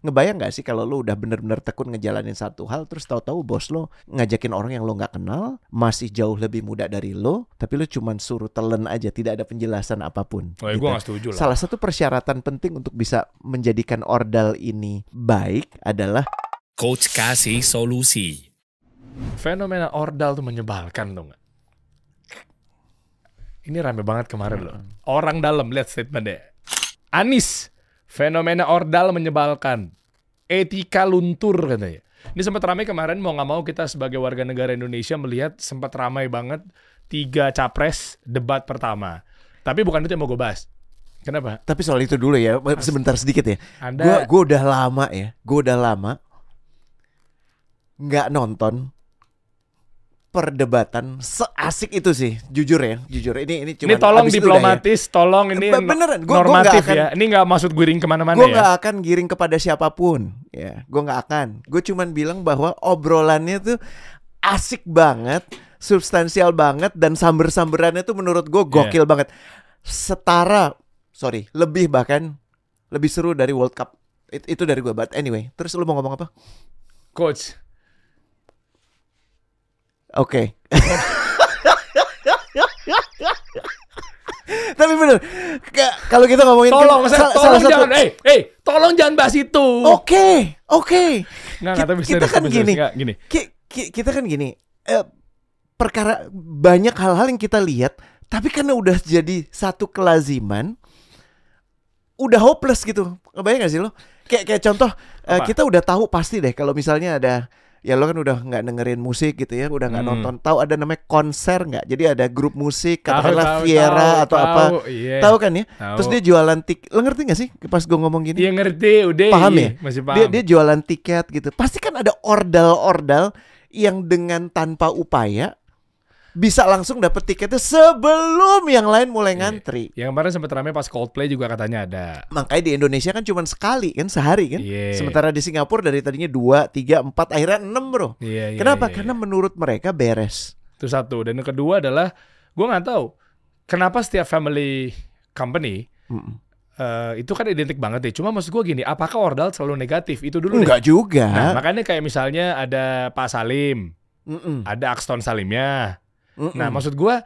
Ngebayang nggak sih kalau lu udah bener-bener tekun ngejalanin satu hal terus tahu-tahu bos lo ngajakin orang yang lo nggak kenal, masih jauh lebih muda dari lo, tapi lo cuman suruh telen aja, tidak ada penjelasan apa pun. Oh, ya gitu. gue gak setuju lah. Salah satu persyaratan penting untuk bisa menjadikan ordal ini baik adalah Coach kasih solusi. Fenomena ordal tuh menyebalkan tuh nggak? Ini rame banget kemarin loh. Orang dalam lihat statementnya. Anis, fenomena ordal menyebalkan. Etika luntur katanya. Ini sempat ramai kemarin mau nggak mau kita sebagai warga negara Indonesia melihat sempat ramai banget tiga capres debat pertama. Tapi bukan itu yang mau gue bahas. Kenapa? tapi soal itu dulu ya, sebentar sedikit ya. Anda Gua gua udah lama ya, gua udah lama nggak nonton perdebatan seasik itu sih, jujur ya, jujur. Ini ini cuma ini tolong diplomatis, tolong ini Be- beneran, gua- gua normatif nggak akan- ya. Ini nggak maksud guring ke mana-mana Gue ya. nggak akan giring kepada siapa pun, ya. Gue nggak akan. Gue cuman bilang bahwa obrolannya tuh asik banget, substansial banget, dan samber-samberannya tuh menurut gue Iya. gokil banget. Setara, sorry, lebih bahkan lebih seru dari World Cup. It- itu dari gue. But anyway, terus lu mau ngomong apa? Coach, Oke. Tapi bener, ka- kalau kita ngomongin kan tolong, sal- tolong salah satu- jangan, eh, eh, tolong jangan bahas itu. Oke, oke. Nggak, kita kan gini. Nggak, gini. Ki- ki- kita kan gini, eh, perkara banyak hal-hal yang kita lihat, tapi karena udah jadi satu kelaziman, udah hopeless gitu. Kebayang gak sih lo? Kayak kayak contoh, eh, Apa? kita udah tahu pasti deh kalau misalnya ada ya lo kan udah nggak dengerin musik gitu ya, udah nggak Hmm. nonton. Tahu ada namanya konser nggak? Jadi ada grup musik, katakanlah Viera atau apa. tahu, iya. Tahu kan ya? Tahu. Terus dia jualan tiket. Lo ngerti gak sih pas gue ngomong gini? Iya ngerti, udah. Paham iya, ya? Masih paham. dia dia jualan tiket gitu. Pasti kan ada ordal-ordal yang dengan tanpa upaya bisa langsung dapet tiketnya sebelum yang lain mulai Iya. ngantri. Yang kemarin sempat ramai pas Coldplay juga katanya ada. Makanya di Indonesia kan cuma sekali kan sehari kan. Iya. Sementara di Singapura dari tadinya dua, tiga, empat, akhirnya enam bro. Iya, iya, Kenapa? iya, Karena iya. menurut mereka beres. Itu satu. Dan yang kedua adalah, gue nggak tahu kenapa setiap family company Mm-mm. eh, itu kan identik banget deh. Cuma maksud gue gini, apakah ordal selalu negatif? Itu dulu deh. Enggak juga. Nah, makanya kayak misalnya ada Pak Salim, Mm-mm. ada Axton Salimnya. Mm-mm. Nah, maksud gua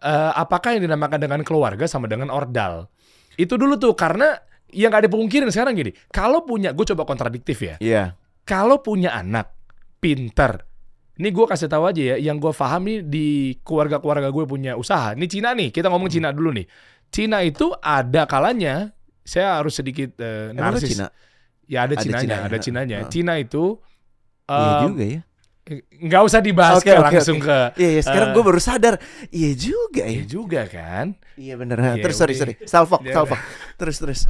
eh, apakah yang dinamakan dengan keluarga sama dengan ordal? Itu dulu tuh karena yang gak dipungkirin sekarang gini, kalau punya, gue coba kontradiktif ya. Iya. Kalau punya anak pinter, ini gue kasih tahu aja ya, yang gue paham nih di keluarga-keluarga gue punya usaha. Ini Cina nih, kita ngomong Cina dulu nih. Cina itu ada kalanya, saya harus sedikit eh, lu narsis. Cina? Ya ada Ada Cinanya, Cinanya. ada Cinanya. Heeh. Cina itu Iya em, juga ya. Nggak usah dibahas ke oke, langsung oke. ke Iya, iya. Sekarang eh, gue baru sadar. Iya juga Iya ya. juga kan. Iya bener. Iya, terus sorry sorry. Salfok, Ya salfok. Terus terus.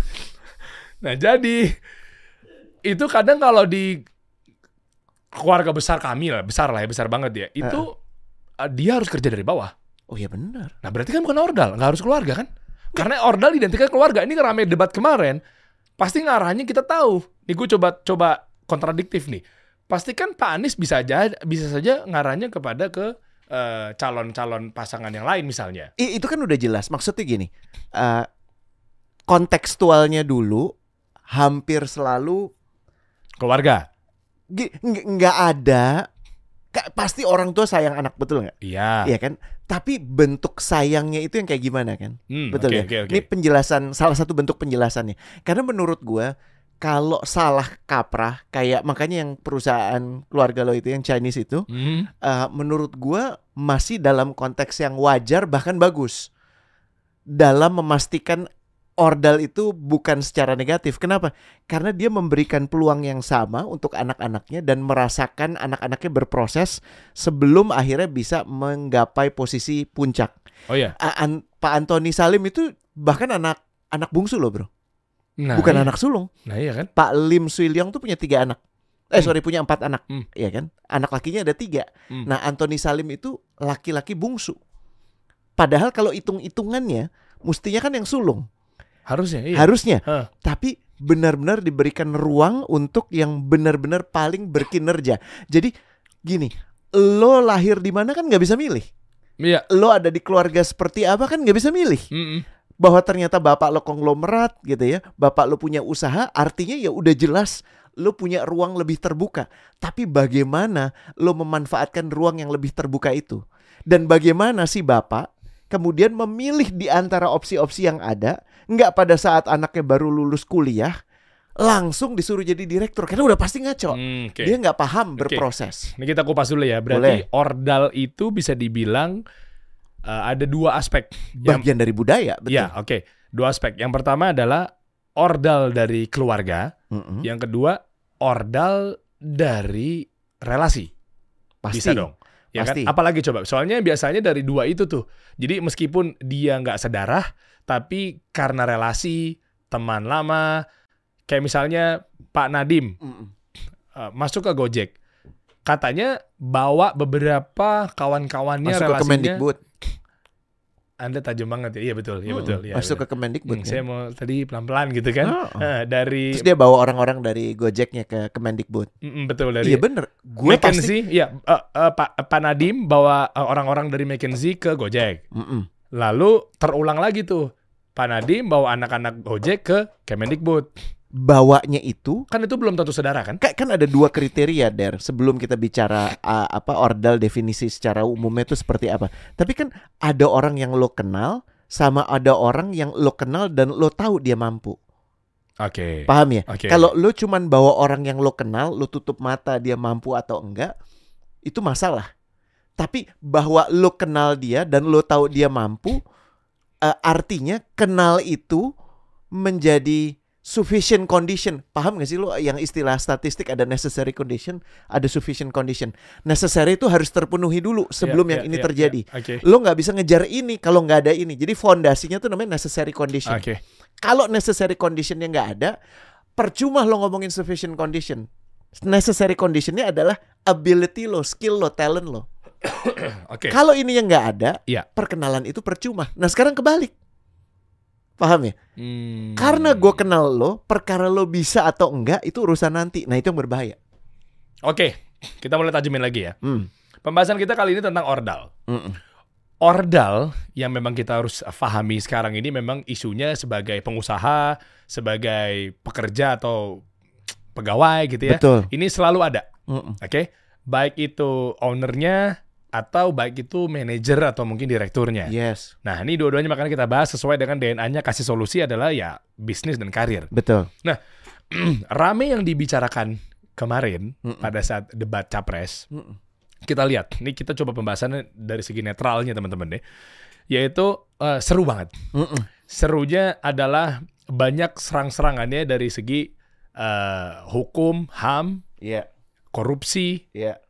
Nah jadi itu kadang kalau di keluarga besar kami lah, besar lah ya, besar banget ya, itu uh, dia harus kerja dari bawah. Oh iya bener. Nah berarti kan bukan ordal, nggak harus keluarga kan? Karena ordal identiknya keluarga. Ini ramai debat kemarin, pasti ngarahnya kita tahu. Nih gue coba coba kontradiktif nih. Pasti kan Pak Anies bisa aja bisa saja ngarahnya kepada ke eh, calon-calon pasangan yang lain misalnya. I- itu kan udah jelas. Maksudnya gini, eh, kontekstualnya dulu hampir selalu Keluarga. nggak ada. Pasti orang tua sayang anak betul nggak? Iya. Iya kan? Tapi bentuk sayangnya itu yang kayak gimana kan? Hmm, Betul oke, ya. oke, oke. Ini penjelasan salah satu bentuk penjelasannya. Karena menurut gua kalau salah kaprah kayak makanya yang perusahaan keluarga lo itu yang Chinese itu Hmm. eh, menurut gua masih dalam konteks yang wajar bahkan bagus dalam memastikan ordal itu bukan secara negatif. Kenapa? Karena dia memberikan peluang yang sama untuk anak-anaknya dan merasakan anak-anaknya berproses sebelum akhirnya bisa menggapai posisi puncak. Oh ya. An- Pak Antoni Salim itu bahkan anak anak bungsu loh, Bro. Nah, Bukan iya. anak sulung. Nah iya kan. Pak Lim Swee Leong tuh punya tiga anak. Eh Hmm. sorry punya empat anak, Hmm. Iya kan? Anak lakinya ada tiga. Hmm. Nah Anthony Salim itu laki-laki bungsu. Padahal kalau hitung-hitungannya, mestinya kan yang sulung, Harusnya iya. harusnya. Hah. Tapi benar-benar diberikan ruang untuk yang benar-benar paling berkinerja. Jadi gini, lo lahir di mana kan nggak bisa milih. Iya. Lo ada di keluarga seperti apa kan nggak bisa milih. Mm-mm. Bahwa ternyata bapak lo konglomerat gitu ya, bapak lo punya usaha, artinya ya udah jelas lo punya ruang lebih terbuka. Tapi bagaimana lo memanfaatkan ruang yang lebih terbuka itu? Dan bagaimana si bapak kemudian memilih di antara opsi-opsi yang ada, nggak pada saat anaknya baru lulus kuliah, langsung disuruh jadi direktur karena udah pasti ngaco. Hmm, oke. Dia nggak paham berproses. Ini kita kupas dulu ya. Berarti ordal itu bisa dibilang uh, ada dua aspek. Yang, Bagian dari budaya, betul. ya, oke. Dua aspek. Yang pertama adalah ordal dari keluarga. Mm-mm. Yang kedua ordal dari relasi. Pasti. Bisa dong. Ya Pasti. kan? Apalagi coba. Soalnya biasanya dari dua itu tuh. Jadi meskipun dia nggak sedarah, tapi karena relasi, teman lama, kayak misalnya Pak Nadim Mm-mm. uh, masuk ke Gojek. Katanya bawa beberapa kawan-kawannya Masuk ke relasinya. Kemendikbud. Anda tajam banget ya. Iya betul, iya Mm-mm. betul. Iya, Masuk betul. ke Kemendikbud. Hmm, kan? saya mau tadi pelan-pelan gitu kan. Oh. Eh, dari Terus dia bawa orang-orang dari Gojeknya ke Kemendikbud. Mm, betul dari Iya bener. Gue pasti. McKinsey, ya eh, eh, Pak Pak Nadim bawa orang-orang dari McKinsey ke Gojek. Mm-mm. Lalu terulang lagi tuh. Pak Nadim bawa anak-anak Gojek ke Kemendikbud. Bawanya itu Kan itu belum tentu saudara kan? kan kan ada dua kriteria der sebelum kita bicara uh, apa ordal definisi secara umumnya itu seperti apa. Tapi kan ada orang yang lo kenal sama ada orang yang lo kenal dan lo tahu dia mampu. Oke. Paham ya? Oke. Kalau lo cuman bawa orang yang lo kenal, lo tutup mata dia mampu atau enggak, itu masalah. Tapi bahwa lo kenal dia dan lo tahu dia mampu, eh, artinya kenal itu menjadi sufficient condition. Paham gak sih lo yang istilah statistik ada necessary condition, ada sufficient condition. Necessary itu harus terpenuhi dulu sebelum Ya, yang ya, ini ya, terjadi. ya. Oke. Lo nggak bisa ngejar ini kalau nggak ada ini. Jadi fondasinya tuh namanya necessary condition. Oke. Kalau necessary conditionnya nggak ada, percuma lo ngomongin sufficient condition. Necessary conditionnya adalah ability lo, skill lo, talent lo. Oke. Kalau ini yang nggak ada, Iya. perkenalan itu percuma. Nah sekarang kebalik, paham ya? Hmm. Karena gue kenal lo, perkara lo bisa atau enggak itu urusan nanti. Nah itu yang berbahaya. Oke, kita mulai tajemin lagi ya. Hmm. Pembahasan kita kali ini tentang ordal. Mm-mm. Ordal yang memang kita harus pahami sekarang ini memang isunya sebagai pengusaha, sebagai pekerja atau pegawai gitu ya. Betul. Ini selalu ada, Mm-mm. oke? Baik itu ownernya atau baik itu manajer atau mungkin direkturnya. Yes, Nah, ini dua-duanya makanya kita bahas sesuai dengan DNA-nya kasih solusi adalah ya bisnis dan karir. betul. Rame yang dibicarakan kemarin Mm-mm. pada saat debat capres, Mm-mm. kita lihat. Ini kita coba pembahasannya dari segi netralnya teman-teman deh. Yaitu eh, seru banget. Mm-mm. Serunya adalah banyak serang-serangannya dari segi eh, hukum, HAM, Iya, korupsi, iya.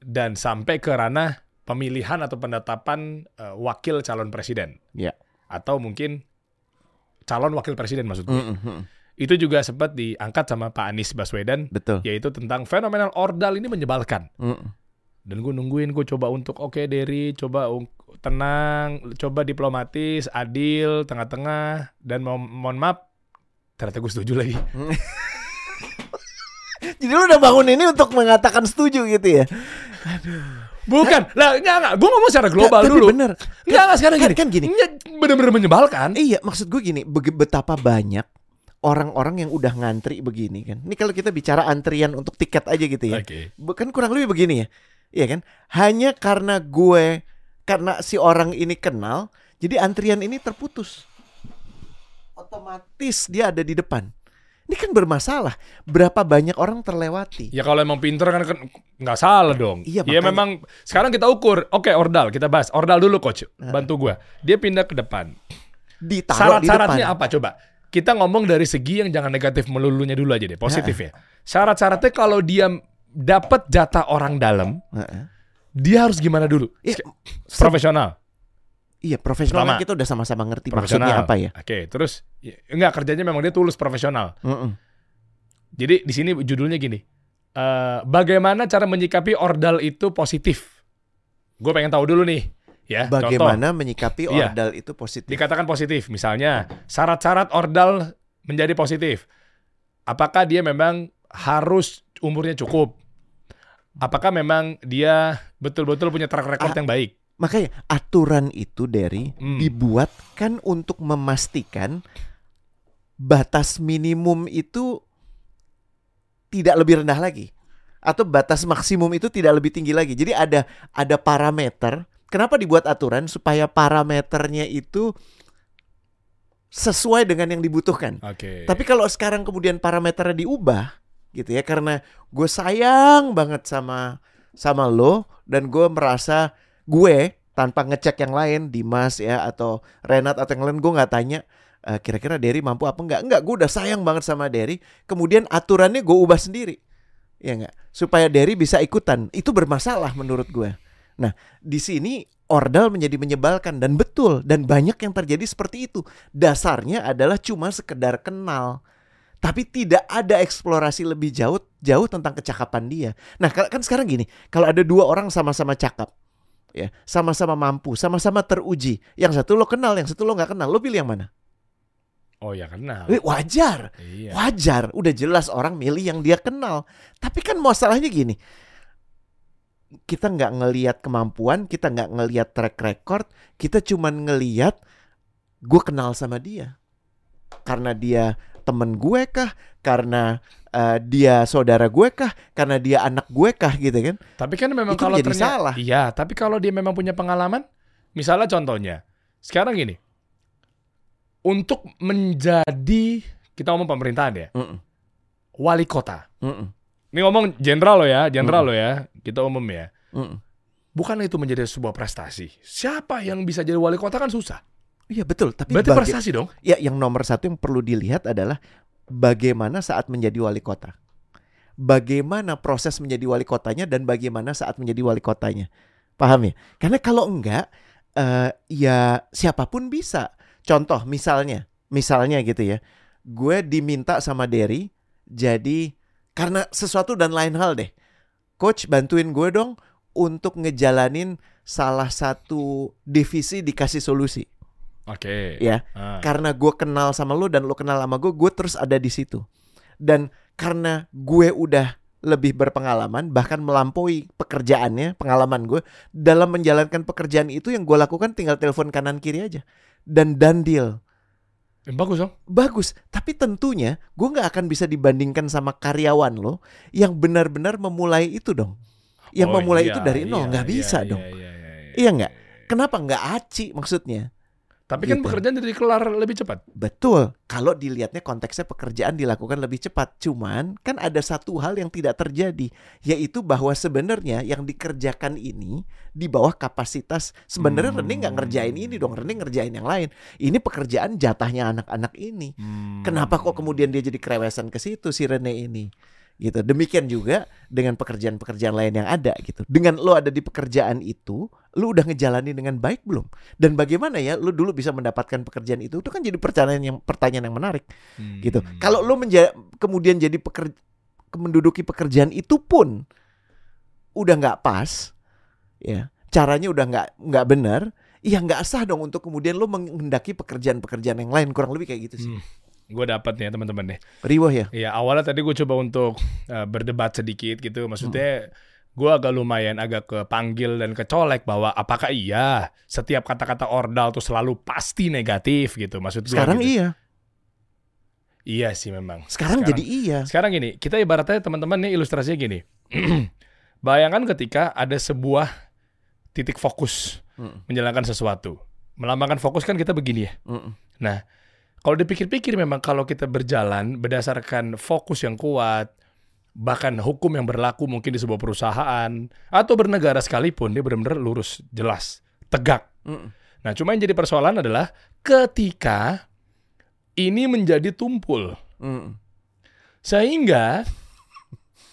Dan sampai ke ranah pemilihan atau penetapan eh, wakil calon presiden. Iya. Atau mungkin calon wakil presiden maksud gue. Mm-mm, mm-mm. Itu juga sempat diangkat sama Pak Anies Baswedan, Betul. yaitu tentang fenomenal ordal ini menyebalkan. Mm-mm. Dan gue nungguin, gue coba untuk oke Derry, coba tenang, coba diplomatis, adil, tengah-tengah, dan mo mohon maaf, ternyata gue setuju lagi. Jadi lu udah bangun ini untuk mengatakan setuju gitu ya? Bukan, lah enggak enggak, gue ngomong secara global Nggak, tapi dulu. bener. Enggak enggak sekarang Kan- gini, kan gini. Enggak, bener-bener menyebalkan. Iya, maksud gue gini, betapa banyak orang-orang yang udah ngantri begini kan. Ini kalau kita bicara antrian untuk tiket aja gitu ya. Oke. Bukan kurang lebih begini ya. Iya kan? Hanya karena gue karena si orang ini kenal, jadi antrian ini terputus. Otomatis dia ada di depan. Ini kan bermasalah. Berapa banyak orang terlewati? Ya kalau emang pinter kan nggak salah dong. Iya, ya memang sekarang kita ukur. Oke, ordal kita bahas. Ordal dulu coach. Bantu gue. Dia pindah ke depan. Ditaruh di depan. Syarat-syaratnya apa coba? Kita ngomong dari segi yang jangan negatif melulunya dulu aja deh, positif ya. Syarat-syaratnya kalau dia dapat jatah orang dalam, Heeh. dia harus gimana dulu? Iya, Profesional. Iya, profesional Pertama. kan kita udah sama-sama ngerti maksudnya apa ya. Oke, terus ya, enggak kerjanya memang dia tulus profesional. Mm-mm. Jadi di sini judulnya gini. eh, bagaimana cara menyikapi ordal itu positif? Gue pengen tahu dulu nih, ya. Contoh. Bagaimana menyikapi Iya. ordal itu positif? dikatakan positif. Misalnya, syarat-syarat ordal menjadi positif. Apakah dia memang harus umurnya cukup? Apakah memang dia betul-betul punya track record Ah. yang baik? Makanya aturan itu dari Hmm. dibuat kan untuk memastikan batas minimum itu tidak lebih rendah lagi atau batas maksimum itu tidak lebih tinggi lagi. Jadi ada ada parameter. Kenapa dibuat aturan supaya parameternya itu sesuai dengan yang dibutuhkan. Oke. Tapi kalau sekarang kemudian parameternya diubah gitu ya karena gue sayang banget sama sama lo dan gue merasa gue tanpa ngecek yang lain Dimas ya atau Renat atau yang lain gue nggak tanya "Eh, kira-kira Derry mampu apa enggak enggak gue udah sayang banget sama Derry. Kemudian aturannya gue ubah sendiri. Ya enggak supaya Derry bisa ikutan. Itu bermasalah menurut gue. Nah di sini ordal menjadi menyebalkan dan betul dan banyak yang terjadi seperti itu. Dasarnya adalah cuma sekedar kenal. Tapi tidak ada eksplorasi lebih jauh jauh tentang kecakapan dia. Nah, ka- kan sekarang gini, kalau ada dua orang sama-sama cakap, ya, sama-sama mampu, sama-sama teruji, yang satu lo kenal, yang satu lo nggak kenal, lo pilih yang mana? Oh ya kenal. Wajar, Iya. wajar, udah jelas orang milih yang dia kenal. Tapi kan masalahnya gini, kita nggak ngelihat kemampuan, kita nggak ngelihat track record, kita cuman ngelihat gue kenal sama dia karena dia temen gue kah, karena eh, dia saudara gue kah, karena dia anak gue kah gitu kan? Tapi kan memang Itu kalau ternyata salah. Iya, tapi kalau dia memang punya pengalaman, misalnya contohnya, sekarang gini. Untuk menjadi kita ngomong pemerintahan ya, Mm-mm, wali kota. mm-mm, Ini ngomong jenderal lo ya, jenderal lo ya, kita umum ya. mm-mm. Bukan itu menjadi sebuah prestasi. Siapa yang bisa jadi wali kota kan susah. Iya betul, tapi Berarti baga- prestasi dong. Ya, yang nomor satu yang perlu dilihat adalah bagaimana saat menjadi wali kota. Bagaimana proses menjadi wali kotanya dan bagaimana saat menjadi wali kotanya. Paham ya? Karena kalau enggak, eh, ya siapa pun bisa. Contoh misalnya, misalnya gitu ya, gue diminta sama Derry jadi karena sesuatu dan lain hal deh. Coach bantuin gue dong untuk ngejalanin salah satu divisi dikasih solusi Oke. ya Ah. karena gue kenal sama lu dan lu kenal sama gue, gue terus ada di situ. Dan karena gue udah lebih berpengalaman, bahkan melampaui pekerjaannya, pengalaman gue dalam menjalankan pekerjaan itu yang gue lakukan tinggal telepon kanan kiri aja dan dan deal. Eh, Bagus dong. Bagus, tapi tentunya gue nggak akan bisa dibandingkan sama karyawan lo yang benar-benar memulai itu dong. Yang Oh, memulai iya, itu dari nol iya, nggak iya, bisa iya, dong. iya, iya, iya. Iya nggak? Kenapa nggak aci maksudnya? Tapi kan Gitu. pekerjaan jadi kelar lebih cepat. Betul, kalau dilihatnya konteksnya pekerjaan dilakukan lebih cepat. Cuman kan ada satu hal yang tidak terjadi, yaitu bahwa sebenarnya yang dikerjakan ini di bawah kapasitas. Sebenarnya Hmm. Rene nggak ngerjain ini dong, Rene ngerjain yang lain. Ini pekerjaan jatahnya anak-anak ini. Hmm. Kenapa kok kemudian dia jadi kerewesan ke situ si Rene ini? Gitu. Demikian juga dengan pekerjaan-pekerjaan lain yang ada gitu. Dengan lo ada di pekerjaan itu, lo udah ngejalani dengan baik belum? Dan bagaimana ya lo dulu bisa mendapatkan pekerjaan itu? Itu kan jadi pertanyaan yang pertanyaan yang menarik Hmm. gitu. Kalau lo menja- kemudian jadi peker menduduki pekerjaan itu pun udah nggak pas, ya caranya udah nggak nggak benar, ya nggak sah dong untuk kemudian lo menghendaki pekerjaan-pekerjaan yang lain kurang lebih kayak gitu sih. Hmm. Gue dapat nih ya teman-teman nih. Riwah ya. Iya awalnya tadi gue coba untuk eh, berdebat sedikit gitu. Maksudnya gue agak lumayan agak kepanggil dan kecolek bahwa apakah iya setiap kata-kata ordal tuh selalu pasti negatif gitu. Maksud gue Sekarang gitu. iya. Iya sih memang. Sekarang, jadi iya. Sekarang gini, kita ibaratnya teman-teman nih ilustrasinya gini. Bayangkan ketika ada sebuah titik fokus Mm, menjalankan sesuatu. Melambangkan fokus kan kita begini ya. mm, Nah, kalau dipikir-pikir memang kalau kita berjalan berdasarkan fokus yang kuat, bahkan hukum yang berlaku mungkin di sebuah perusahaan atau bernegara sekalipun dia benar-benar lurus, jelas, tegak. mm. Nah, cuma yang jadi persoalan adalah ketika ini menjadi tumpul Mm. sehingga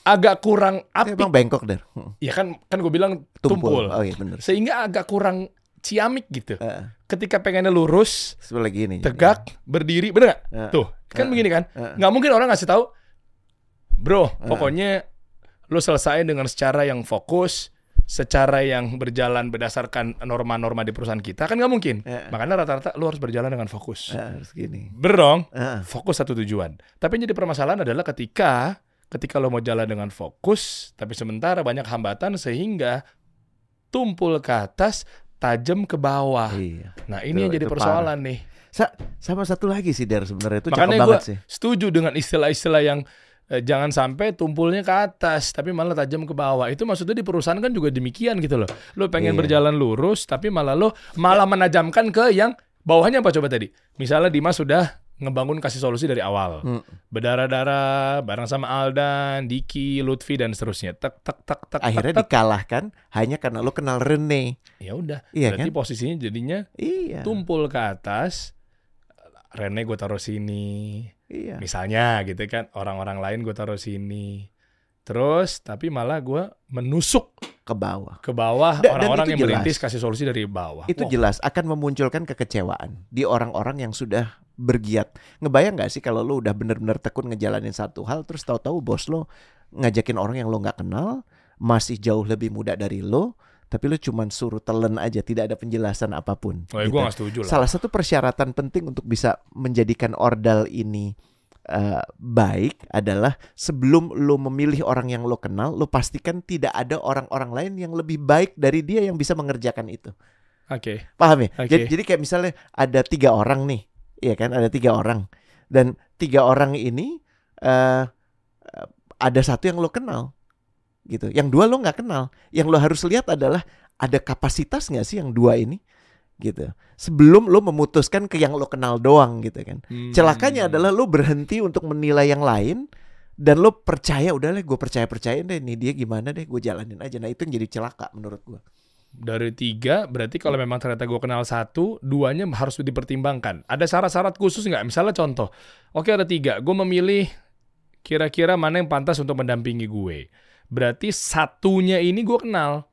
agak kurang apik. Bang Bangkok der. Mm. Ya kan kan gue bilang Tumpul. tumpul. Oh iya benar. Sehingga agak kurang ciamik gitu. Heeh. Ketika pengennya lurus, Sebelah gini. tegak, berdiri, bener nggak? Heeh. Tuh, kan Heeh. begini kan? Heeh. Nggak mungkin orang ngasih tahu, bro, Heeh. pokoknya lo selesai dengan secara yang fokus, secara yang berjalan berdasarkan norma-norma di perusahaan kita, kan nggak mungkin. Heeh. Makanya rata-rata lo harus berjalan dengan fokus. Heeh, harus gini. Bener dong? Heeh. Fokus satu tujuan. Tapi yang jadi permasalahan adalah ketika ketika lo mau jalan dengan fokus, tapi sementara banyak hambatan sehingga tumpul ke atas, tajam ke bawah. Iya. Nah, ini Itu- yang jadi persoalan nih. Sa sama satu lagi sih der sebenarnya itu Makanya cakep banget sih. setuju dengan istilah-istilah yang Eh, jangan sampai tumpulnya ke atas tapi malah tajam ke bawah. Itu maksudnya di perusahaan kan juga demikian gitu loh. Lo pengen Iya. berjalan lurus tapi malah lo malah menajamkan ke yang bawahnya apa coba tadi? Misalnya Dimas sudah ngebangun kasih solusi dari awal. Hmm. Berdarah-darah bareng sama Aldan, Diki, Lutfi dan seterusnya. Tek tek tek tek. Akhirnya tek, tek. dikalahkan hanya karena lo kenal Rene. Ya udah. Iya Berarti kan? posisinya jadinya Iya. tumpul ke atas. Rene gue taruh sini. Iya. Misalnya gitu kan, orang-orang lain gue taruh sini. Terus tapi malah gue menusuk Ke bawah. ke bawah orang-orang yang jelas. merintis kasih solusi dari bawah. Itu Wah, jelas akan memunculkan kekecewaan di orang-orang yang sudah bergiat. Ngebayang nggak sih kalau lo udah bener-bener tekun ngejalanin satu hal terus tahu-tahu bos lo ngajakin orang yang lo nggak kenal masih jauh lebih muda dari lo tapi lo cuman suruh telen aja tidak ada penjelasan apa pun. Oh, ya gitu. gue gak setuju lah. Salah satu persyaratan penting untuk bisa menjadikan ordal ini eh, baik adalah sebelum lo memilih orang yang lo kenal, lo pastikan tidak ada orang-orang lain yang lebih baik dari dia yang bisa mengerjakan itu. Oke. Paham ya? Oke. Jadi, jadi kayak misalnya ada tiga orang nih, iya kan? Ada tiga orang dan tiga orang ini eh, ada satu yang lo kenal, gitu. Yang dua lo nggak kenal. Yang lo harus lihat adalah ada kapasitas nggak sih yang dua ini, gitu. Sebelum lo memutuskan ke yang lo kenal doang, gitu kan. Hmm. Celakanya adalah lo berhenti untuk menilai yang lain dan lo percaya udah lah gue percaya percaya deh nih dia gimana deh gue jalanin aja nah itu yang jadi celaka menurut gue dari tiga berarti kalau memang ternyata gue kenal satu, duanya harus dipertimbangkan. Ada syarat-syarat khusus nggak? Misalnya contoh, oke ada tiga, gue memilih kira-kira mana yang pantas untuk mendampingi gue. Berarti satunya ini gue kenal.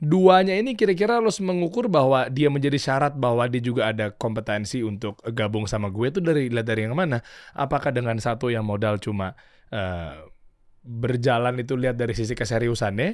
Duanya ini kira-kira harus mengukur bahwa dia menjadi syarat bahwa dia juga ada kompetensi untuk gabung sama gue itu dari dari yang mana? Apakah dengan satu yang modal cuma eh, berjalan itu lihat dari sisi keseriusannya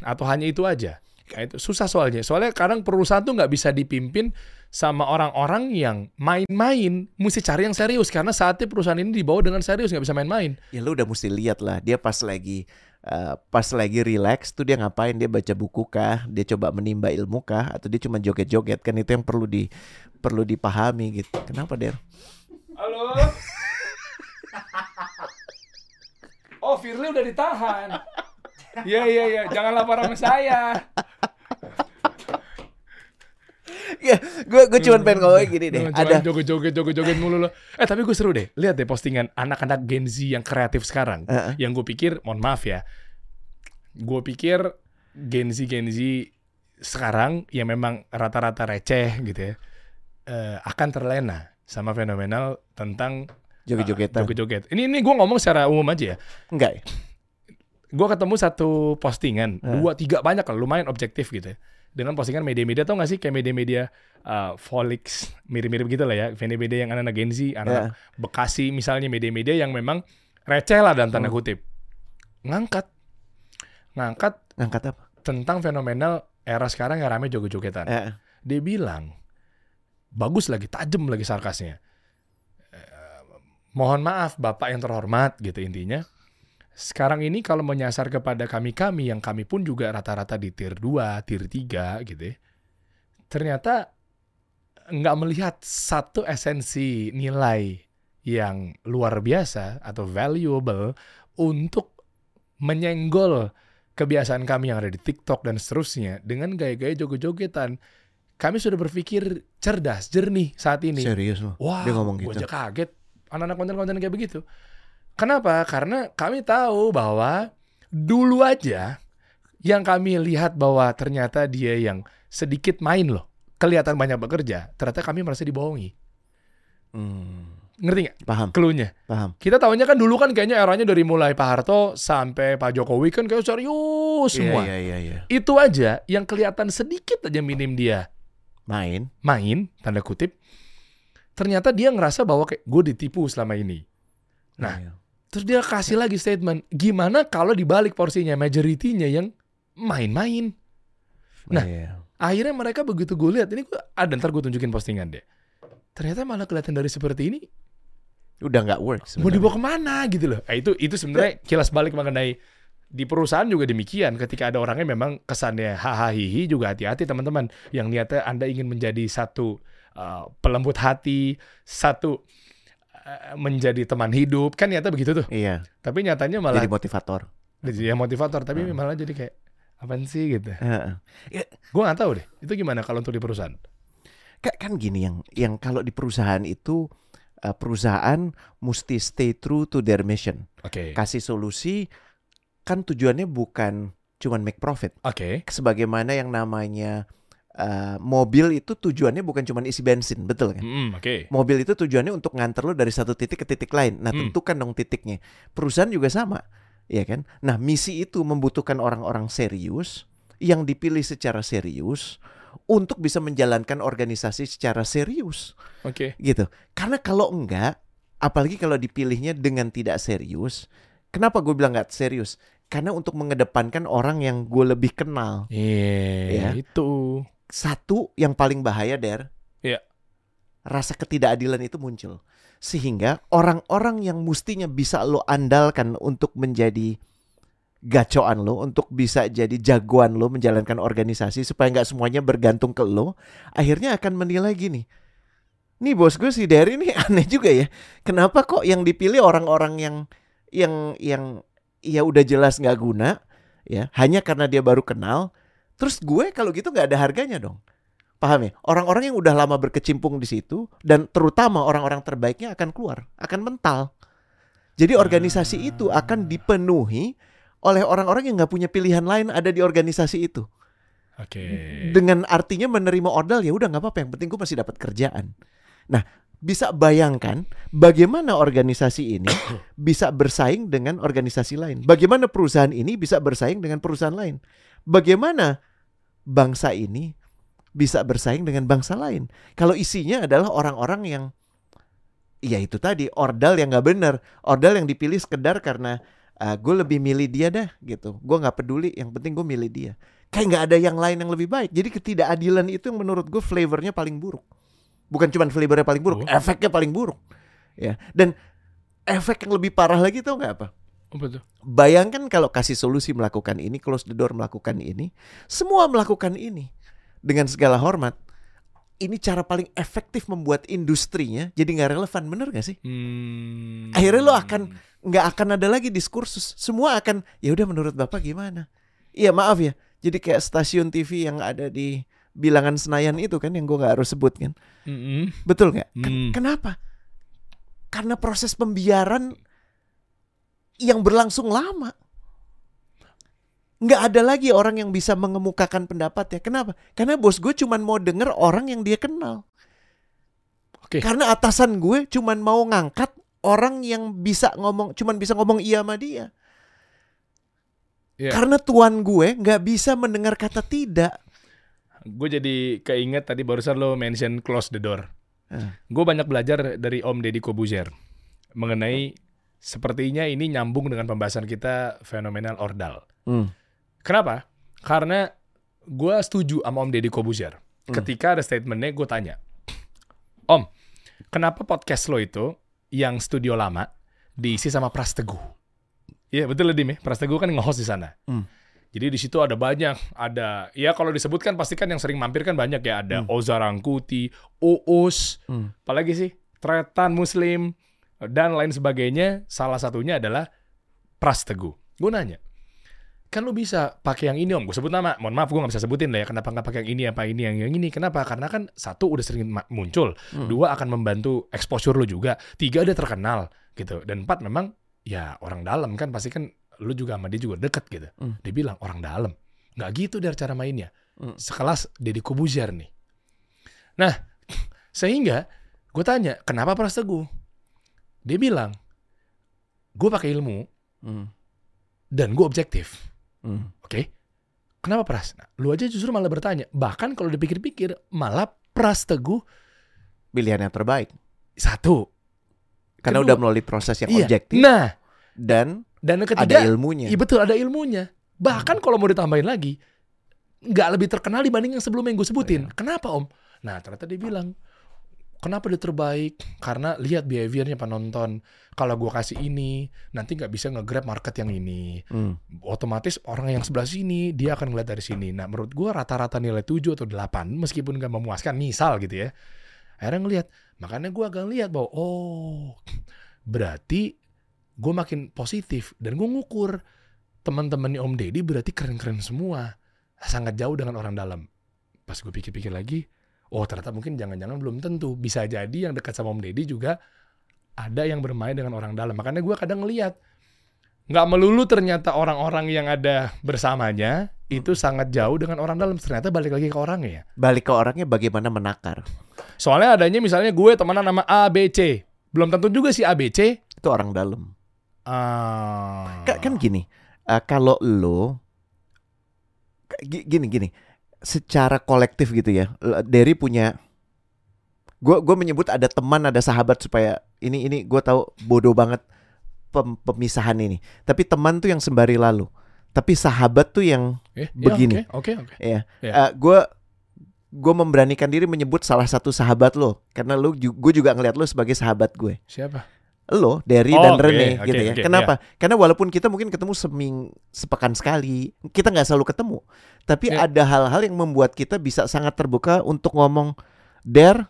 atau hanya itu aja? Nah, itu susah soalnya. Soalnya kadang perusahaan tuh nggak bisa dipimpin sama orang-orang yang main-main. Mesti cari yang serius karena saatnya perusahaan ini dibawa dengan serius nggak bisa main-main. ya lo udah mesti lihat lah dia pas lagi eh, pas lagi relax tuh dia ngapain dia baca buku kah dia coba menimba ilmu kah atau dia cuma joget-joget kan itu yang perlu di perlu dipahami gitu kenapa der Halo. oh, Firly udah ditahan. Iya iya iya, jangan lapor sama saya. ya gue gue cuma pengen ngomong gini deh Jangan- ada jangan joget-joget joget-joget mulu lo. Eh tapi gue seru deh. Lihat deh postingan anak-anak Gen Z yang kreatif sekarang. Heeh. Yang gue pikir, mohon maaf ya. Gue pikir Gen Z Gen Z sekarang yang memang rata-rata receh gitu ya. eh, akan terlena sama fenomenal tentang joget-jogetan joget-joget. Ini ini gue ngomong secara umum aja ya. enggak? Gue ketemu satu postingan, Eh. dua tiga banyak lah, lumayan objektif gitu. ya. Dengan postingan media-media tau gak sih kayak media-media uh, Volix mirip-mirip gitu lah ya, media-media yang anak-anak Gen Z, anak Bekasi misalnya media-media yang memang receh lah dalam tanda Hmm. kutip, ngangkat, ngangkat ngangkat apa tentang fenomenal era sekarang yang rame joget-jogetan. Eh, Dia bilang bagus lagi, tajam lagi sarkasnya. Eh, mohon maaf Bapak yang terhormat gitu intinya. Sekarang ini kalau menyasar kepada kami-kami yang kami pun juga rata-rata di tier 2, tier 3 gitu ya. Ternyata nggak melihat satu esensi nilai yang luar biasa atau valuable untuk menyenggol kebiasaan kami yang ada di TikTok dan seterusnya dengan gaya-gaya joget-jogetan. Kami sudah berpikir cerdas, jernih saat ini. serius lo Wah, dia ngomong gua gitu aja kaget. Anak-anak konten-konten kayak begitu. Kenapa? Karena kami tahu bahwa dulu aja yang kami lihat bahwa ternyata dia yang sedikit main loh. Kelihatan banyak bekerja. Ternyata kami merasa dibohongi. Hmm, Ngerti nggak paham clue-nya? paham Kita tahunya kan dulu kan kayaknya eranya dari mulai Pak Harto sampai Pak Jokowi kan kayak serius semua. iya iya iya Itu aja yang kelihatan sedikit aja minim dia main main tanda kutip ternyata dia ngerasa bahwa kayak gue ditipu selama ini Nah, Iya. Terus dia kasih lagi statement gimana kalau dibalik porsinya majoritinya yang main-main? Nah, Iya. akhirnya mereka begitu gue lihat ini gue ada ntar gue tunjukin postingan deh. Ternyata malah kelihatan dari seperti ini udah nggak work mau sebenarnya. dibawa ke mana gitu loh. Nah, itu itu sebenarnya kilas balik mengenai di perusahaan juga demikian. Ketika ada orangnya memang kesannya hahaha hihi juga hati-hati teman-teman. Yang niatnya anda ingin menjadi satu uh, pelembut hati satu menjadi teman hidup kan nyata begitu tuh. Iya, Tapi nyatanya malah jadi motivator. jadi motivator tapi Hmm. malah jadi kayak apaan sih gitu. Heeh. Gue nggak tahu deh. Itu gimana kalau untuk di perusahaan? Kan, kan gini yang yang kalau di perusahaan itu eh, perusahaan mesti stay true to their mission. Oke. Kasih solusi kan tujuannya bukan cuman make profit. Oke. Sebagaimana yang namanya eh, mobil itu tujuannya bukan cuman isi bensin, betul kan? Mm, Oke. Mobil itu tujuannya untuk nganter lo dari satu titik ke titik lain. Nah, Hmm. tentukan dong titiknya. Perusahaan juga sama, ya kan? Nah, misi itu membutuhkan orang-orang serius yang dipilih secara serius untuk bisa menjalankan organisasi secara serius, Oke. gitu. Karena kalau enggak, apalagi kalau dipilihnya dengan tidak serius, kenapa gue bilang nggak serius? Karena untuk mengedepankan orang yang gue lebih kenal. Iya. Ya. Itu. Satu yang paling bahaya, Der. Iya. Rasa ketidakadilan itu muncul. Sehingga orang-orang yang mestinya bisa lo andalkan untuk menjadi gacoan lo, untuk bisa jadi jagoan lo menjalankan organisasi supaya nggak semuanya bergantung ke lo, akhirnya akan menilai gini. Nih bos gue si Derry ini aneh juga ya. Kenapa kok yang dipilih orang-orang yang yang yang ya udah jelas nggak guna ya hanya karena dia baru kenal Terus gue kalau gitu nggak ada harganya dong. Paham ya? Orang-orang yang udah lama berkecimpung di situ dan terutama orang-orang terbaiknya akan keluar, akan mental. Jadi organisasi itu akan dipenuhi oleh orang-orang yang nggak punya pilihan lain ada di organisasi itu. Oke. Dengan artinya menerima ordal ya udah nggak apa-apa, yang penting gue masih dapat kerjaan. Nah, bisa bayangkan bagaimana organisasi ini bisa bersaing dengan organisasi lain. Bagaimana perusahaan ini bisa bersaing dengan perusahaan lain. Bagaimana bangsa ini bisa bersaing dengan bangsa lain. Kalau isinya adalah orang-orang yang ya itu tadi ordal yang nggak benar, ordal yang dipilih sekedar karena gue lebih milih dia dah gitu. Gue nggak peduli, yang penting gue milih dia. Kayak nggak ada yang lain yang lebih baik. Jadi ketidakadilan itu yang menurut gue flavornya paling buruk. Bukan cuma flavornya paling buruk, Oh. efeknya paling buruk. Ya, dan efek yang lebih parah lagi tau nggak apa? Tuh? Bayangkan kalau kasih solusi melakukan ini, close the door melakukan ini, semua melakukan ini dengan segala hormat. Ini cara paling efektif membuat industrinya jadi nggak relevan, bener gak sih? Hmm. Akhirnya lo akan nggak akan ada lagi diskursus, semua akan ya udah menurut bapak gimana? Iya maaf ya, jadi kayak stasiun TV yang ada di bilangan Senayan itu kan yang gue nggak harus sebut kan, Mm-mm. betul nggak? Hmm. Kenapa? Karena proses pembiaran yang berlangsung lama. Nggak ada lagi orang yang bisa mengemukakan pendapatnya. Kenapa? Karena bos gue cuman mau denger orang yang dia kenal. Oke. Karena atasan gue cuman mau ngangkat orang yang bisa ngomong, cuman bisa ngomong iya sama dia. Iya. Karena tuan gue nggak bisa mendengar kata tidak. Gue jadi keinget tadi barusan lo mention close the door. Eh. Gue banyak belajar dari Om Deddy Kobuzer mengenai sepertinya ini nyambung dengan pembahasan kita fenomenal ordal. Hmm. Kenapa? Karena gue setuju sama Om Deddy Kobuzer. Hmm. Ketika ada statementnya gue tanya, Om, kenapa podcast lo itu yang studio lama diisi sama Pras Teguh? Iya betul lah Dim ya, Pras Teguh kan nge-host di sana. Hmm. Jadi di situ ada banyak, ada ya kalau disebutkan pasti kan yang sering mampir kan banyak ya, ada Hmm. Oza Rangkuti, Uus, Hmm. apalagi sih Tretan Muslim dan lain sebagainya. Salah satunya adalah Pras Teguh. Gue nanya, kan lu bisa pakai yang ini om, gue sebut nama. Mohon maaf gue nggak bisa sebutin lah ya. Kenapa nggak pakai yang ini apa ini yang yang ini? Kenapa? Karena kan satu udah sering muncul, Hmm. dua akan membantu exposure lu juga, tiga dia terkenal gitu, dan empat memang ya orang dalam kan pasti kan lu juga sama dia juga deket gitu. Hmm. Dia bilang orang dalam, nggak gitu dari cara mainnya. Hmm. Sekelas Deddy Kobuzer nih. Nah, sehingga gue tanya, kenapa Pras Teguh? Dia bilang, gue pakai ilmu Hmm. dan gue objektif. Hmm. Oke? Kenapa Pras? Nah, lu aja justru malah bertanya. Bahkan kalau dipikir-pikir, malah Pras Teguh Pilihan yang terbaik. satu. Karena Kedua. udah melalui proses yang Iya. objektif Nah, dan dan yang ada ketiga, ilmunya. iya betul ada ilmunya. Bahkan kalau mau ditambahin lagi, nggak lebih terkenal dibanding yang sebelumnya yang gue sebutin. Iya. Kenapa om? Nah ternyata dia bilang, kenapa dia terbaik? Karena lihat behaviornya penonton. Kalau gue kasih ini, nanti nggak bisa nge-grab market yang ini. Hmm. otomatis orang yang sebelah sini dia akan ngeliat dari sini. Nah, menurut gua rata-rata nilai 7 atau 8 meskipun nggak memuaskan, misal gitu ya. akhirnya ngelihat makanya gue agak lihat bahwa oh berarti gue makin positif dan gue ngukur teman-temannya Om Deddy berarti keren-keren semua sangat jauh dengan orang dalam pas gue pikir-pikir lagi oh ternyata mungkin jangan-jangan belum tentu. Bisa jadi yang dekat sama Om Deddy juga ada yang bermain dengan orang dalam. Makanya gue kadang ngelihat nggak melulu ternyata orang-orang yang ada bersamanya itu sangat jauh dengan orang dalam. Ternyata balik lagi ke orangnya. Ya Balik ke orangnya bagaimana menakar. soalnya adanya misalnya gue temenan sama ABC belum tentu juga si ABC Itu orang dalam. ah. Ka- Kan gini, eh, kalau lo gi- gini gini, secara kolektif gitu ya. Derry punya gua gua menyebut ada teman, ada sahabat supaya ini ini gua tahu bodoh banget pem- pemisahan ini. Tapi teman tuh yang sembari lalu. Tapi sahabat tuh yang Eh, ya, begini. oke oke oke. ya. Gue gue memberanikan diri menyebut salah satu sahabat lo karena lo gue juga ngeliat lo sebagai sahabat gue. siapa Lo, Derry Oh, dan oke, Rene oke, gitu ya. oke, Kenapa? Karena walaupun kita mungkin ketemu seming sepekan sekali, kita nggak selalu ketemu. Tapi Ya. ada hal-hal yang membuat kita bisa sangat terbuka untuk ngomong there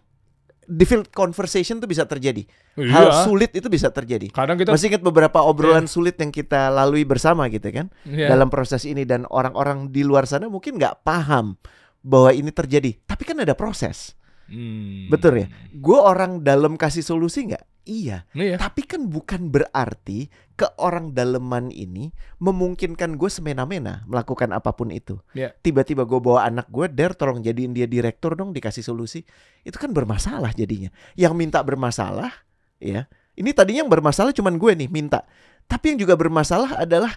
difficult conversation itu bisa terjadi. Hal Iya. sulit itu bisa terjadi. kadang kita Masih ingat beberapa obrolan sulit yang kita lalui bersama gitu kan? Iya. dalam proses ini dan orang-orang di luar sana mungkin nggak paham bahwa ini terjadi. Tapi kan ada proses, Hmm. betul ya? Gue orang dalam kasih solusi nggak? Iya. Iya. Tapi kan bukan berarti ke orang daleman ini memungkinkan gue semena-mena melakukan apa pun itu. Iya. Tiba-tiba gue bawa anak gue, der tolong jadiin dia direktur dong dikasih solusi. Itu kan bermasalah jadinya. Yang minta bermasalah, ya. Ini tadinya yang bermasalah cuman gue nih minta. Tapi yang juga bermasalah adalah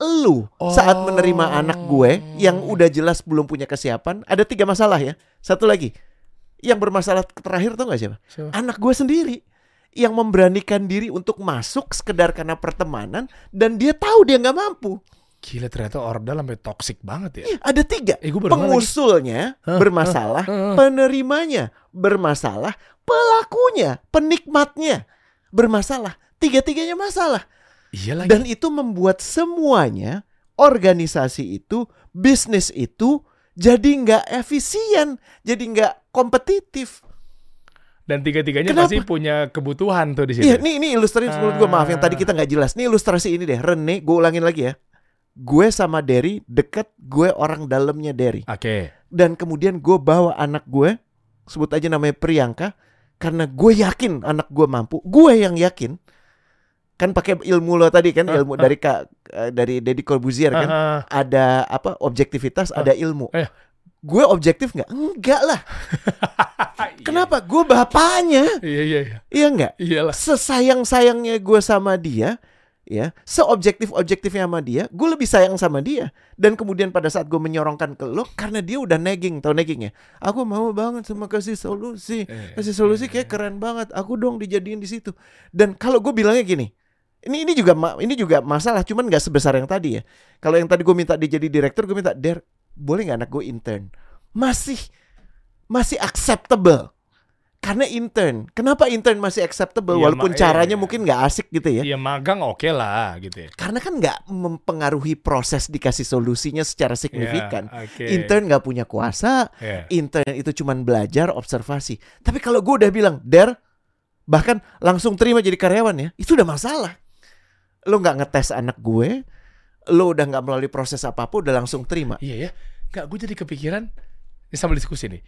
lu saat Oh. menerima anak gue yang udah jelas belum punya kesiapan. Ada tiga masalah ya. Satu lagi, yang bermasalah terakhir tau gak siapa? Siapa? Anak gue sendiri yang memberanikan diri untuk masuk sekedar karena pertemanan dan dia tahu dia nggak mampu. Gila ternyata ordal sampai toxic banget ya. Iya, ada tiga. Eh, lagi. Pengusulnya Hah, bermasalah, penerimanya bermasalah, pelakunya, penikmatnya bermasalah. Tiga-tiganya masalah. Iya lagi. Dan itu membuat semuanya organisasi itu, bisnis itu jadi nggak efisien, jadi nggak kompetitif. Dan tiga-tiganya Kenapa? pasti punya kebutuhan tuh di situ. Iya, ini ini ilustrasi menurut gue maaf yang tadi Ah. kita nggak jelas. Ini ilustrasi ini deh, Rene, gue ulangin lagi ya. Gue sama Derry deket, gue orang dalamnya Derry. Oke. Dan kemudian gue bawa anak gue, sebut aja namanya Priyanka, karena gue yakin anak gue mampu. Gue yang yakin. Kan pakai ilmu lo tadi kan, Ah, ilmu ah. dari kak eh, dari Deddy Corbuzier kan. Ah, ah. Ada apa? Objektivitas, ada ilmu. Eh. Gue objektif nggak? Enggak lah. Iya. Kenapa? Gue bapaknya. Iya iya iya. Iya nggak? Iyalah. sesayang-sayangnya gue sama dia, ya, seobjektif-objektifnya sama dia, gue lebih sayang sama dia. Dan kemudian pada saat gue menyorongkan ke lo, karena dia udah nagging, tau nagging ya? Aku mau banget sama kasih solusi, Eh, kasih solusi kayak keren banget. Aku dong dijadiin di situ. Dan kalau gue bilangnya gini, ini ini juga ini juga masalah, cuman nggak sebesar yang tadi ya. Kalau yang tadi gue minta dia jadi direktur, gue minta der, boleh nggak anak gue intern? Masih masih acceptable. Karena intern. Kenapa intern masih acceptable Iya, walaupun ma- caranya iya. mungkin nggak asik gitu ya? Iya magang oke lah gitu ya. Karena kan nggak mempengaruhi proses dikasih solusinya secara signifikan. Iya, oke. Intern nggak punya kuasa. Iya. Intern itu cuman belajar observasi. Tapi kalau gue udah bilang, der, bahkan langsung terima jadi karyawan ya, itu udah masalah. Lo nggak ngetes anak gue, lo udah nggak melalui proses apa pun, udah langsung terima. Iya ya. Enggak, gue jadi kepikiran ini sambil diskusi nih.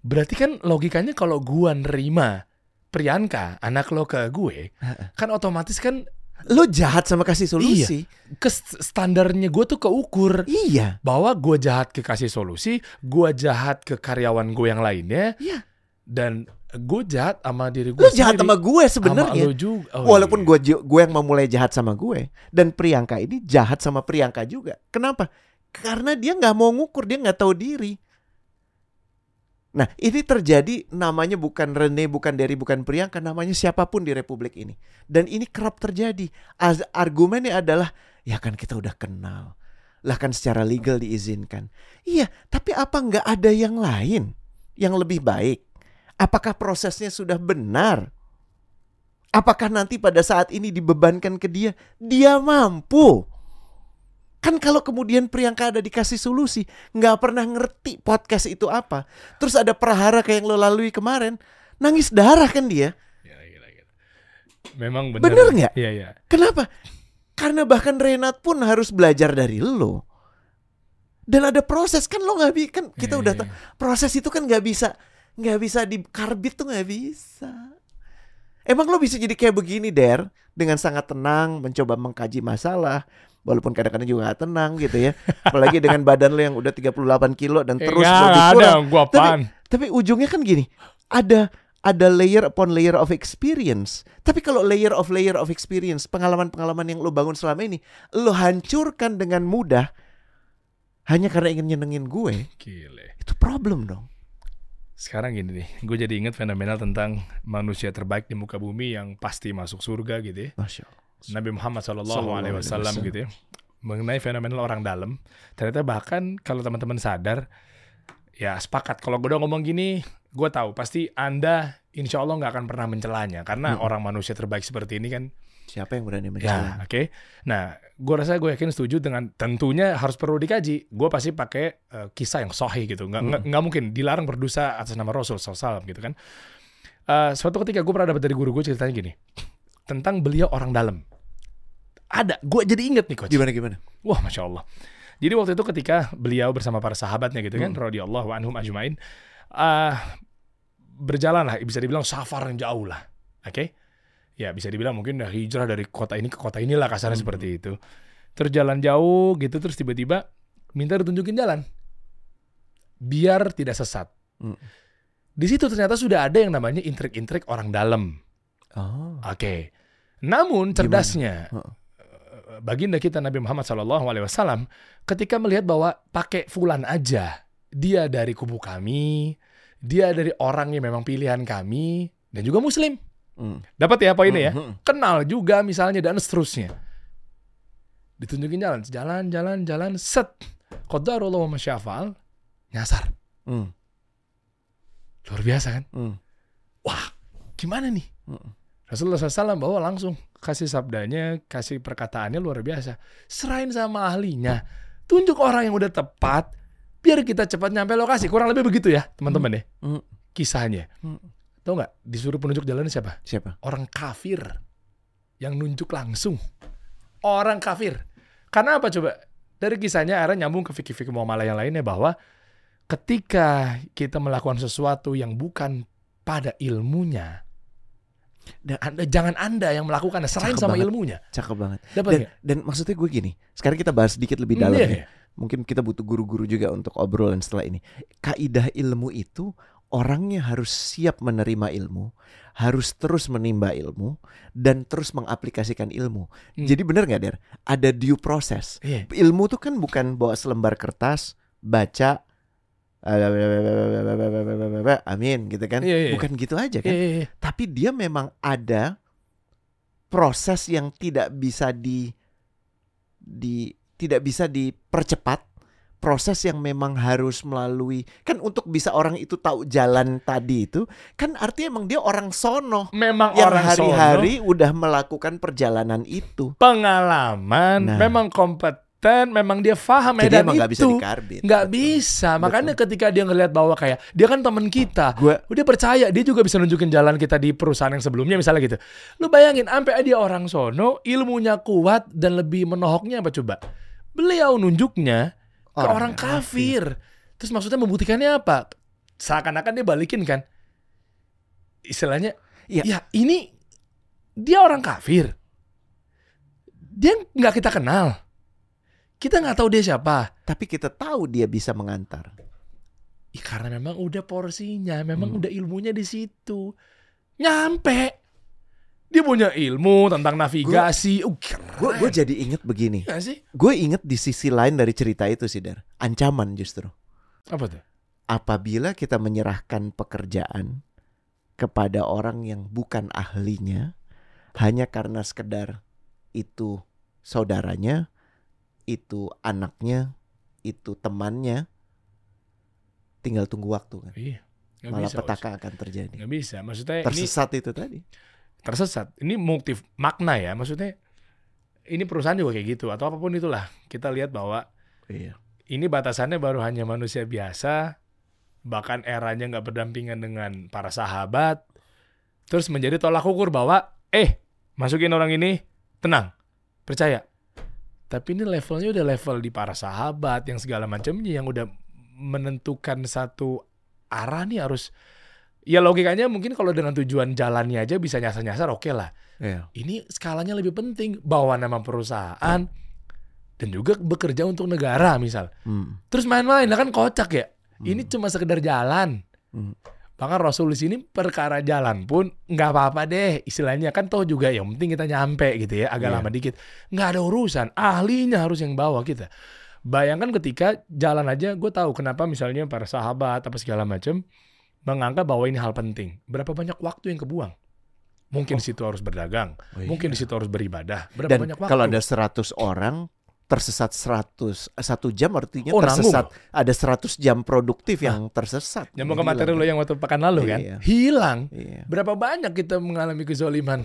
Berarti kan logikanya kalau gua nerima Priyanka, anak lo ke gue, kan otomatis kan Lo jahat sama kasih solusi. ke standarnya gue tuh keukur Iya. bahwa gue jahat ke kasih solusi, gue jahat ke karyawan gue yang lainnya, Iya. dan gue jahat sama diri gue Lo jahat sama gue sebenarnya. Sama lo juga. Oh, Walaupun iya. gue gue yang memulai jahat sama gue dan Priyanka ini jahat sama Priyanka juga. Kenapa? Karena dia nggak mau ngukur, dia nggak tahu diri. Nah, ini terjadi namanya bukan Rene, bukan Derry, bukan Priyanka, namanya siapa pun di republik ini. Dan ini kerap terjadi. Argumennya adalah, ya kan kita udah kenal. Lah kan secara legal diizinkan. Iya, tapi apa nggak ada yang lain yang lebih baik? Apakah prosesnya sudah benar? Apakah nanti pada saat ini dibebankan ke dia, dia mampu? Kan kalau kemudian Priyanka ada dikasih solusi, nggak pernah ngerti podcast itu apa. Terus ada perahara kayak yang lo lalui kemarin, nangis darah kan dia. Gila, gila, gila. Memang benar. Bener nggak? Iya, iya. Kenapa? Karena bahkan Renat pun harus belajar dari lo. Dan ada proses kan lo nggak bisa kan kita Iya, udah iya, tahu proses itu kan nggak bisa nggak bisa dikarbit tuh nggak bisa. Emang lo bisa jadi kayak begini der dengan sangat tenang mencoba mengkaji masalah walaupun kadang-kadang juga gak tenang gitu ya. Apalagi dengan badan lo yang udah 38 kilo dan Eh, terus nggak, lebih ada, gua Tapi- apaan? Tapi ujungnya kan gini, ada ada layer upon layer of experience. Tapi kalau layer of layer of experience, pengalaman-pengalaman yang lo bangun selama ini, lo hancurkan dengan mudah hanya karena ingin nyenengin gue, Gile. itu problem dong. Sekarang gini nih, gue jadi inget fenomenal tentang manusia terbaik di muka bumi yang pasti masuk surga gitu ya. Masya Allah. Nabi Muhammad Shallallahu Sallallahu Alaihi Wasallam gitu ya. Mengenai fenomenal orang dalam, ternyata bahkan kalau teman-teman sadar, ya sepakat. Kalau gue udah ngomong gini, gue tahu pasti anda insya Allah nggak akan pernah mencelanya karena Mm-mm. orang manusia terbaik seperti ini kan Siapa yang berani Ya, mencela? oke. Nah, gue rasa gue yakin setuju dengan tentunya harus perlu dikaji. Gue pasti pakai eh, kisah yang sahih gitu. Nggak, nggak, nggak mungkin dilarang berdosa atas nama Rasul SAW gitu kan. Eh, suatu ketika gue pernah dapat dari guru gue ceritanya gini. Tentang beliau orang dalam. Ada. Gue jadi inget nih coach. Gimana gimana? Wah, Masya Allah. Jadi waktu itu ketika beliau bersama para sahabatnya gitu kan. Hmm. radhiyallahu anhum ajmain. eh berjalan lah. Bisa dibilang safar yang jauh lah. Oke. Ya bisa dibilang mungkin udah hijrah dari kota ini ke kota inilah kasarnya Hmm. seperti itu. Terus jalan jauh gitu terus tiba-tiba minta ditunjukin jalan. Biar tidak sesat. Hmm. Di situ ternyata sudah ada yang namanya intrik-intrik orang dalam. Oh. Oke. Namun cerdasnya. Baginda kita Nabi Muhammad SAW ketika melihat bahwa pakai fulan aja dia dari kubu kami, dia dari orang yang memang pilihan kami dan juga muslim. Hmm. Dapat ya poinnya ya? Mhm. Kenal juga misalnya dan seterusnya. Ditunjukin jalan, jalan, jalan, jalan, set. Qadarullah wa masyafal, nyasar. Hmm. Luar biasa kan? Hmm. Wah, gimana nih? Hmm. Rasulullah SAW bawa langsung kasih sabdanya, kasih perkataannya luar biasa. Serahin sama ahlinya, tunjuk orang yang udah tepat, biar kita cepat nyampe lokasi. Kurang lebih begitu ya, teman-teman ya. Hmm. Kisahnya. Hmm. Tahu nggak? Disuruh penunjuk jalan siapa? Siapa? Orang kafir yang nunjuk langsung. Orang kafir. Karena apa coba? Dari kisahnya akhirnya nyambung ke fikih-fikih muamalah yang lainnya bahwa ketika kita melakukan sesuatu yang bukan pada ilmunya, dan anda, jangan anda yang melakukan, serahin Cakep sama banget. ilmunya. Cakep banget. Dapat Dan, dan maksudnya gue gini, sekarang kita bahas sedikit lebih dalam iya, ya. Mungkin kita butuh guru-guru juga untuk obrolan setelah ini. Kaidah ilmu itu orangnya harus siap menerima ilmu, harus terus menimba ilmu dan terus mengaplikasikan ilmu. Hmm. Jadi benar nggak Der? Ada due process. Iya. Ilmu tuh kan bukan bawa selembar kertas, baca, amin gitu kan? Iya, iya. Bukan gitu aja kan? iya, iya. Tapi dia memang ada proses yang tidak bisa di di tidak bisa dipercepat proses yang memang harus melalui kan untuk bisa orang itu tahu jalan tadi itu kan artinya emang dia orang sono Memang yang orang hari-hari udah melakukan perjalanan itu pengalaman, Nah. memang kompeten, memang dia paham jadi medan emang bisa itu. dikarbit Nggak bisa. Makanya ketika dia ngelihat bahwa kayak dia kan teman kita, gue Udah percaya dia juga bisa nunjukin jalan kita di perusahaan yang sebelumnya misalnya gitu. Lu bayangin sampai dia orang sono, ilmunya kuat dan lebih menohoknya apa coba? Beliau nunjuknya ke orang, kafir. Terus maksudnya membuktikannya apa? Seakan-akan dia balikin kan. Istilahnya, Iya. ya ini dia orang kafir. Dia nggak kita kenal. Kita nggak tahu dia siapa. tapi kita tahu dia bisa mengantar Ih, karena memang udah porsinya, memang Hmm. udah ilmunya di situ. Nyampe. Dia punya ilmu tentang navigasi. uh, gue gue jadi inget begini sih? gue inget di sisi lain dari cerita itu sih Dar ancaman justru Apa tuh? apabila kita menyerahkan pekerjaan kepada orang yang bukan ahlinya hanya karena sekedar itu saudaranya, itu anaknya, itu temannya, tinggal tunggu waktu kan. Iya. Nggak Malah bisa, petaka akan terjadi. Nggak bisa. Maksudnya ini Tersesat itu tadi. tersesat. Ini multi makna ya. Maksudnya ini perusahaan juga kayak gitu atau apa pun itulah. Kita lihat bahwa Iya. ini batasannya baru hanya manusia biasa bahkan eranya nggak berdampingan dengan para sahabat, terus menjadi tolak ukur bahwa eh masukin orang ini tenang, percaya. Tapi ini levelnya udah level di para sahabat yang segala macamnya yang udah menentukan satu arah nih harus ya logikanya mungkin kalau dengan tujuan jalannya aja bisa nyasar-nyasar oke lah. Iya. Ini skalanya lebih penting bawa nama perusahaan dan juga bekerja untuk negara misal. Hmm. Terus main-main lah kan kocak ya. Hmm. Ini cuma sekedar jalan. Hmm. Bahkan Rasul di sini perkara jalan pun nggak apa-apa deh. Istilahnya kan toh juga yang penting kita nyampe gitu ya, agak Iya. lama dikit. Nggak ada urusan, ahlinya harus yang bawa kita. Bayangkan ketika jalan aja, gue tahu kenapa misalnya para sahabat apa segala macam menganggap bahwa ini hal penting. Berapa banyak waktu yang kebuang? Mungkin di situ harus berdagang, Oh, iya. mungkin di situ harus beribadah. Berapa Dan banyak waktu? kalau ada 100 orang tersesat 100 satu jam artinya Oh, nanggung. tersesat ada 100 jam produktif yang tersesat. Nyambung ke materi lo yang waktu pekan lalu kan, Iya. hilang. Iya. Berapa banyak kita mengalami kezoliman?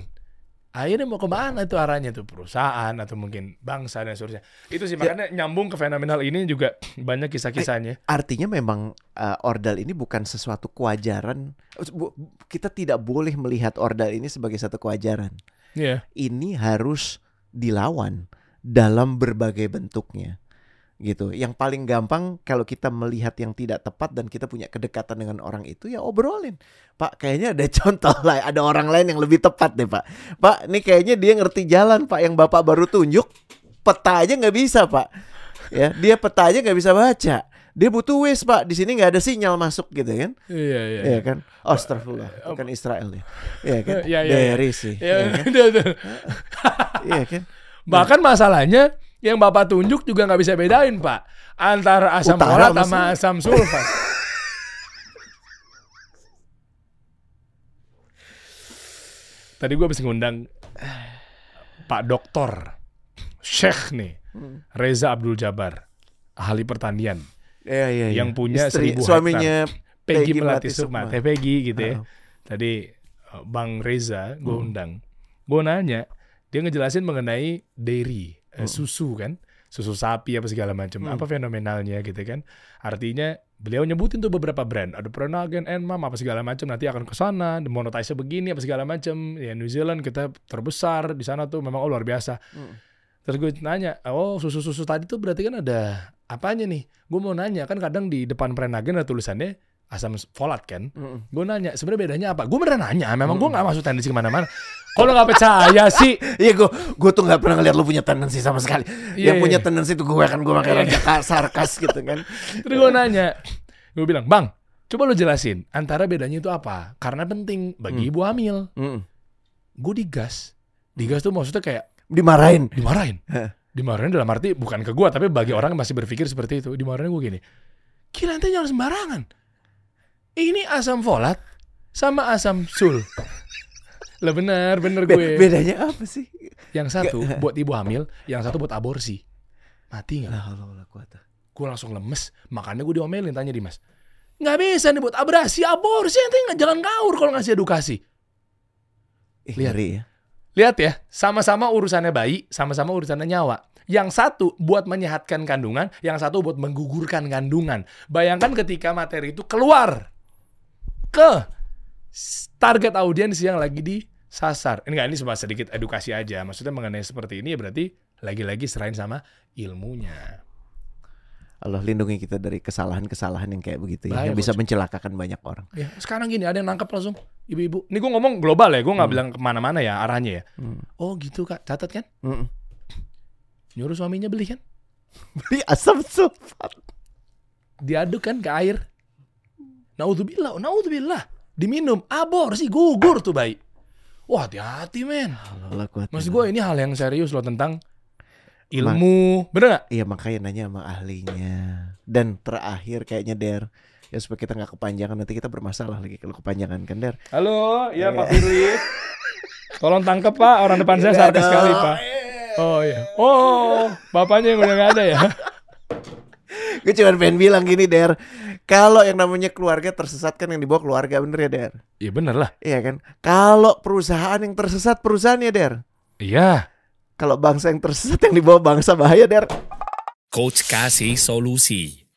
Akhirnya mau ke mana itu arahnya tuh perusahaan atau mungkin bangsa dan seterusnya. Itu Ya. sih makanya nyambung ke fenomenal ini juga banyak kisah-kisahnya. Artinya memang uh, ordal ini bukan sesuatu kewajaran. Kita tidak boleh melihat ordal ini sebagai satu kewajaran. Iya. Ini harus dilawan dalam berbagai bentuknya. Gitu. Yang paling gampang kalau kita melihat yang tidak tepat dan kita punya kedekatan dengan orang itu ya obrolin. Pak, kayaknya ada contoh lah, ada orang lain yang lebih tepat deh, Pak. Pak, ini kayaknya dia ngerti jalan, Pak, yang Bapak baru tunjuk. Peta aja nggak bisa, Pak. Ya, dia peta aja nggak bisa baca. Dia butuh wes, Pak. Di sini nggak ada sinyal masuk gitu kan. Iya, iya. Iya kan? Oh, astagfirullah. Bukan Israel ya. Iya kan? Iya, iya, iya. Dari sih. Iya, Iya kan? iya, iya. Iya kan? Bahkan masalahnya yang Bapak tunjuk juga nggak bisa bedain, Pak. Antara asam Utara folat sama asam sulfat. Tadi gue habis ngundang Pak Doktor Syekh nih Hmm. Reza Abdul Jabar ahli pertanian Iya, iya, iya. yang punya Istri, seribu suaminya Peggy Peggy Melati Sukma. Teh Peggy gitu ya. Heeh. Tadi uh, Bang Reza gue Hmm. undang. Gue nanya, dia ngejelasin mengenai dairy, eh, Hmm. susu kan, susu sapi apa segala macam. Hmm. Apa fenomenalnya gitu kan? Artinya beliau nyebutin tuh beberapa brand, ada Prenagen, Enmam apa segala macam. Nanti akan ke sana, monetize begini apa segala macam. Ya New Zealand kita terbesar di sana tuh memang oh, luar biasa. Hmm. Terus gue nanya, oh susu-susu tadi tuh berarti kan ada apanya nih? Gue mau nanya, kan kadang di depan Prenagen ada tulisannya asam folat kan? Mm-mm. Gue nanya, sebenarnya bedanya apa? Gue beneran nanya, memang gue gak masuk tendensi ke mana-mana. Kalau nggak percaya sih, Iya gue gue tuh nggak pernah ngeliat lu punya tendensi sama sekali. Iya, yang punya iya. tendensi tuh gue kan gue makanya yeah. sarkas gitu kan. terus gue nanya, gue bilang, bang, coba lo jelasin antara bedanya itu apa? Karena penting bagi Hmm. ibu hamil. Mm. Gue digas, digas tuh maksudnya kayak Dimarahin. dimarahin, dimarahin dalam arti bukan ke gue, tapi bagi orang yang masih berpikir seperti itu, dimarahin gue gini, gila ente jangan sembarangan. Ini asam folat sama asam sul. Lah bener, bener Be- gue. bedanya apa sih? Yang satu buat ibu hamil, yang satu buat aborsi. Mati nggak? Lah Allah kuat. Gue langsung lemes, makanya gue diomelin tanya Dimas. Nggak bisa nih buat abrasi, aborsi, nanti nggak jangan ngawur kalau ngasih edukasi. Ih, Lihat. ngeri ya. Lihat ya, sama-sama urusannya bayi, sama-sama urusannya nyawa. Yang satu buat menyehatkan kandungan, yang satu buat menggugurkan kandungan. Bayangkan ketika materi itu keluar ke target audiens yang lagi disasar. Enggak, ini cuma sedikit edukasi aja. Maksudnya mengenai seperti ini ya berarti lagi-lagi serain sama ilmunya. Allah lindungi kita dari kesalahan-kesalahan yang kayak begitu ya, Bahaya, yang bisa mencelakakan banyak orang. Ya, sekarang gini, ada yang nangkap langsung. Ibu-ibu. Ini gue ngomong global ya, gue nggak Hmm. bilang ke mana-mana ya arahnya ya. Hmm. Oh gitu kak, catat kan? Mm-mm. Nyuruh suaminya beli kan? Beli asam sulfat. Diaduk kan ke air. Naudzubillah, naudzubillah. Diminum, aborsi, gugur tuh bayi. Wah hati-hati men. Maksud gue ini hal yang serius loh tentang ilmu. Bener gak? Iya makanya nanya sama ahlinya. Dan terakhir kayaknya Der, ya supaya kita nggak kepanjangan nanti kita bermasalah lagi kalau kepanjangan kan Der. Halo, iya Iya. Pak Firly. Tolong tangkap Pak, orang depan saya sarkas sekali Pak. Oh iya. Oh, bapaknya yang udah gak ada ya? Gue cuma pengen bilang gini Der, kalau yang namanya keluarga tersesat kan yang dibawa keluarga bener ya Der. Iya bener lah. Iya kan? Kalau perusahaan yang tersesat perusahaannya Der. Iya. Kalau bangsa yang tersesat yang dibawa bangsa bahaya Der. Coach kasih solusi.